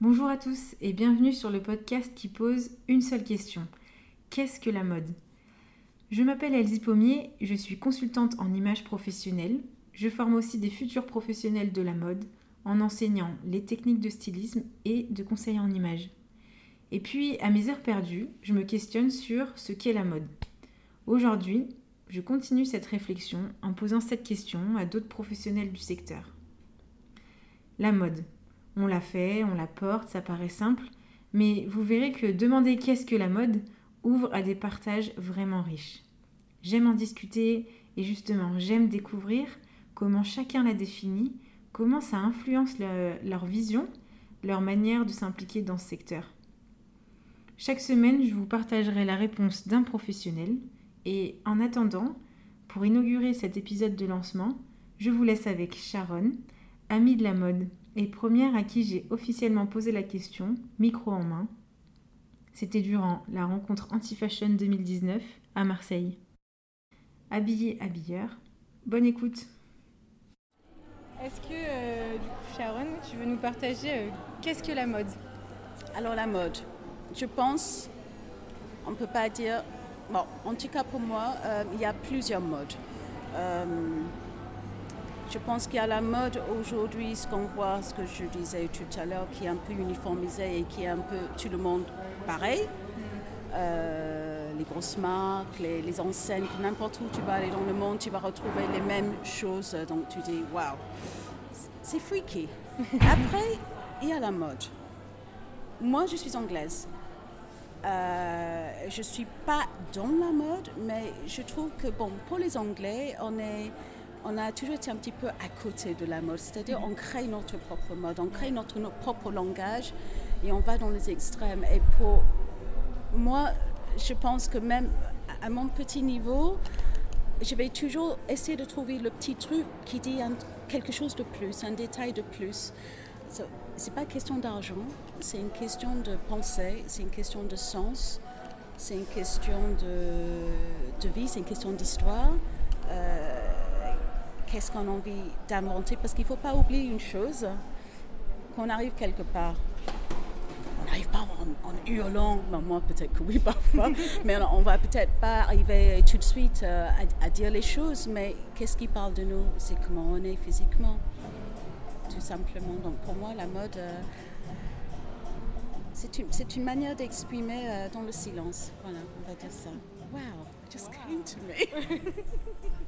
Bonjour à tous et bienvenue sur le podcast qui pose une seule question. Qu'est-ce que la mode? Je m'appelle Elsie Pommier, je suis consultante en images professionnelles. Je forme aussi des futurs professionnels de la mode en enseignant les techniques de stylisme et de conseil en images. Et puis, à mes heures perdues, je me questionne sur ce qu'est la mode. Aujourd'hui, je continue cette réflexion en posant cette question à d'autres professionnels du secteur. La mode. On la fait, on la porte, ça paraît simple, mais vous verrez que demander qu'est-ce que la mode ouvre à des partages vraiment riches. J'aime en discuter et justement j'aime découvrir comment chacun la définit, comment ça influence leur vision, leur manière de s'impliquer dans ce secteur. Chaque semaine, je vous partagerai la réponse d'un professionnel et en attendant, pour inaugurer cet épisode de lancement, je vous laisse avec Sharon, amie de la mode et première à qui j'ai officiellement posé la question, micro en main. C'était durant la rencontre Anti-Fashion 2019 à Marseille. Habillé habilleur, bonne écoute. Est-ce que, euh, du coup, Sharon, tu veux nous partager euh, qu'est-ce que la mode? Alors la mode, je pense, on ne peut pas dire, bon, en tout cas pour moi, euh, il y a plusieurs modes. Je pense qu'il y a la mode aujourd'hui, ce qu'on voit, ce que je disais tout à l'heure, qui est un peu uniformisé et qui est un peu tout le monde pareil. Euh, les grosses marques, les, les enseignes, n'importe où tu vas aller dans le monde, tu vas retrouver les mêmes choses. Donc tu dis, waouh, c'est freaky. Après, il y a la mode. Moi, je suis anglaise. Euh, je ne suis pas dans la mode, mais je trouve que bon, pour les Anglais, on, est, on a toujours été un petit peu à côté de la mode. C'est-à-dire on crée notre propre mode, on crée notre, notre, propre langage et on va dans les extrêmes. Et pour moi, je pense que même à mon petit niveau, je vais toujours essayer de trouver le petit truc qui dit un, quelque chose de plus, un détail de plus. So, c'est pas question d'argent, c'est une question de pensée, c'est une question de sens, c'est une question de, de vie, c'est une question d'histoire. Euh, Qu'est-ce qu'on a envie d'inventer? Parce qu'il ne faut pas oublier une chose, qu'on arrive quelque part. On n'arrive pas en, hurlant, ben moi peut-être que oui parfois, mais on va peut-être pas arriver tout de suite euh, à, dire les choses, mais qu'est-ce qui parle de nous? C'est comment on est physiquement tout simplement. Donc pour moi, la mode, euh, c'est une, une, manière d'exprimer euh, dans le silence. Voilà, on va dire ça. Wow, just wow. came to me.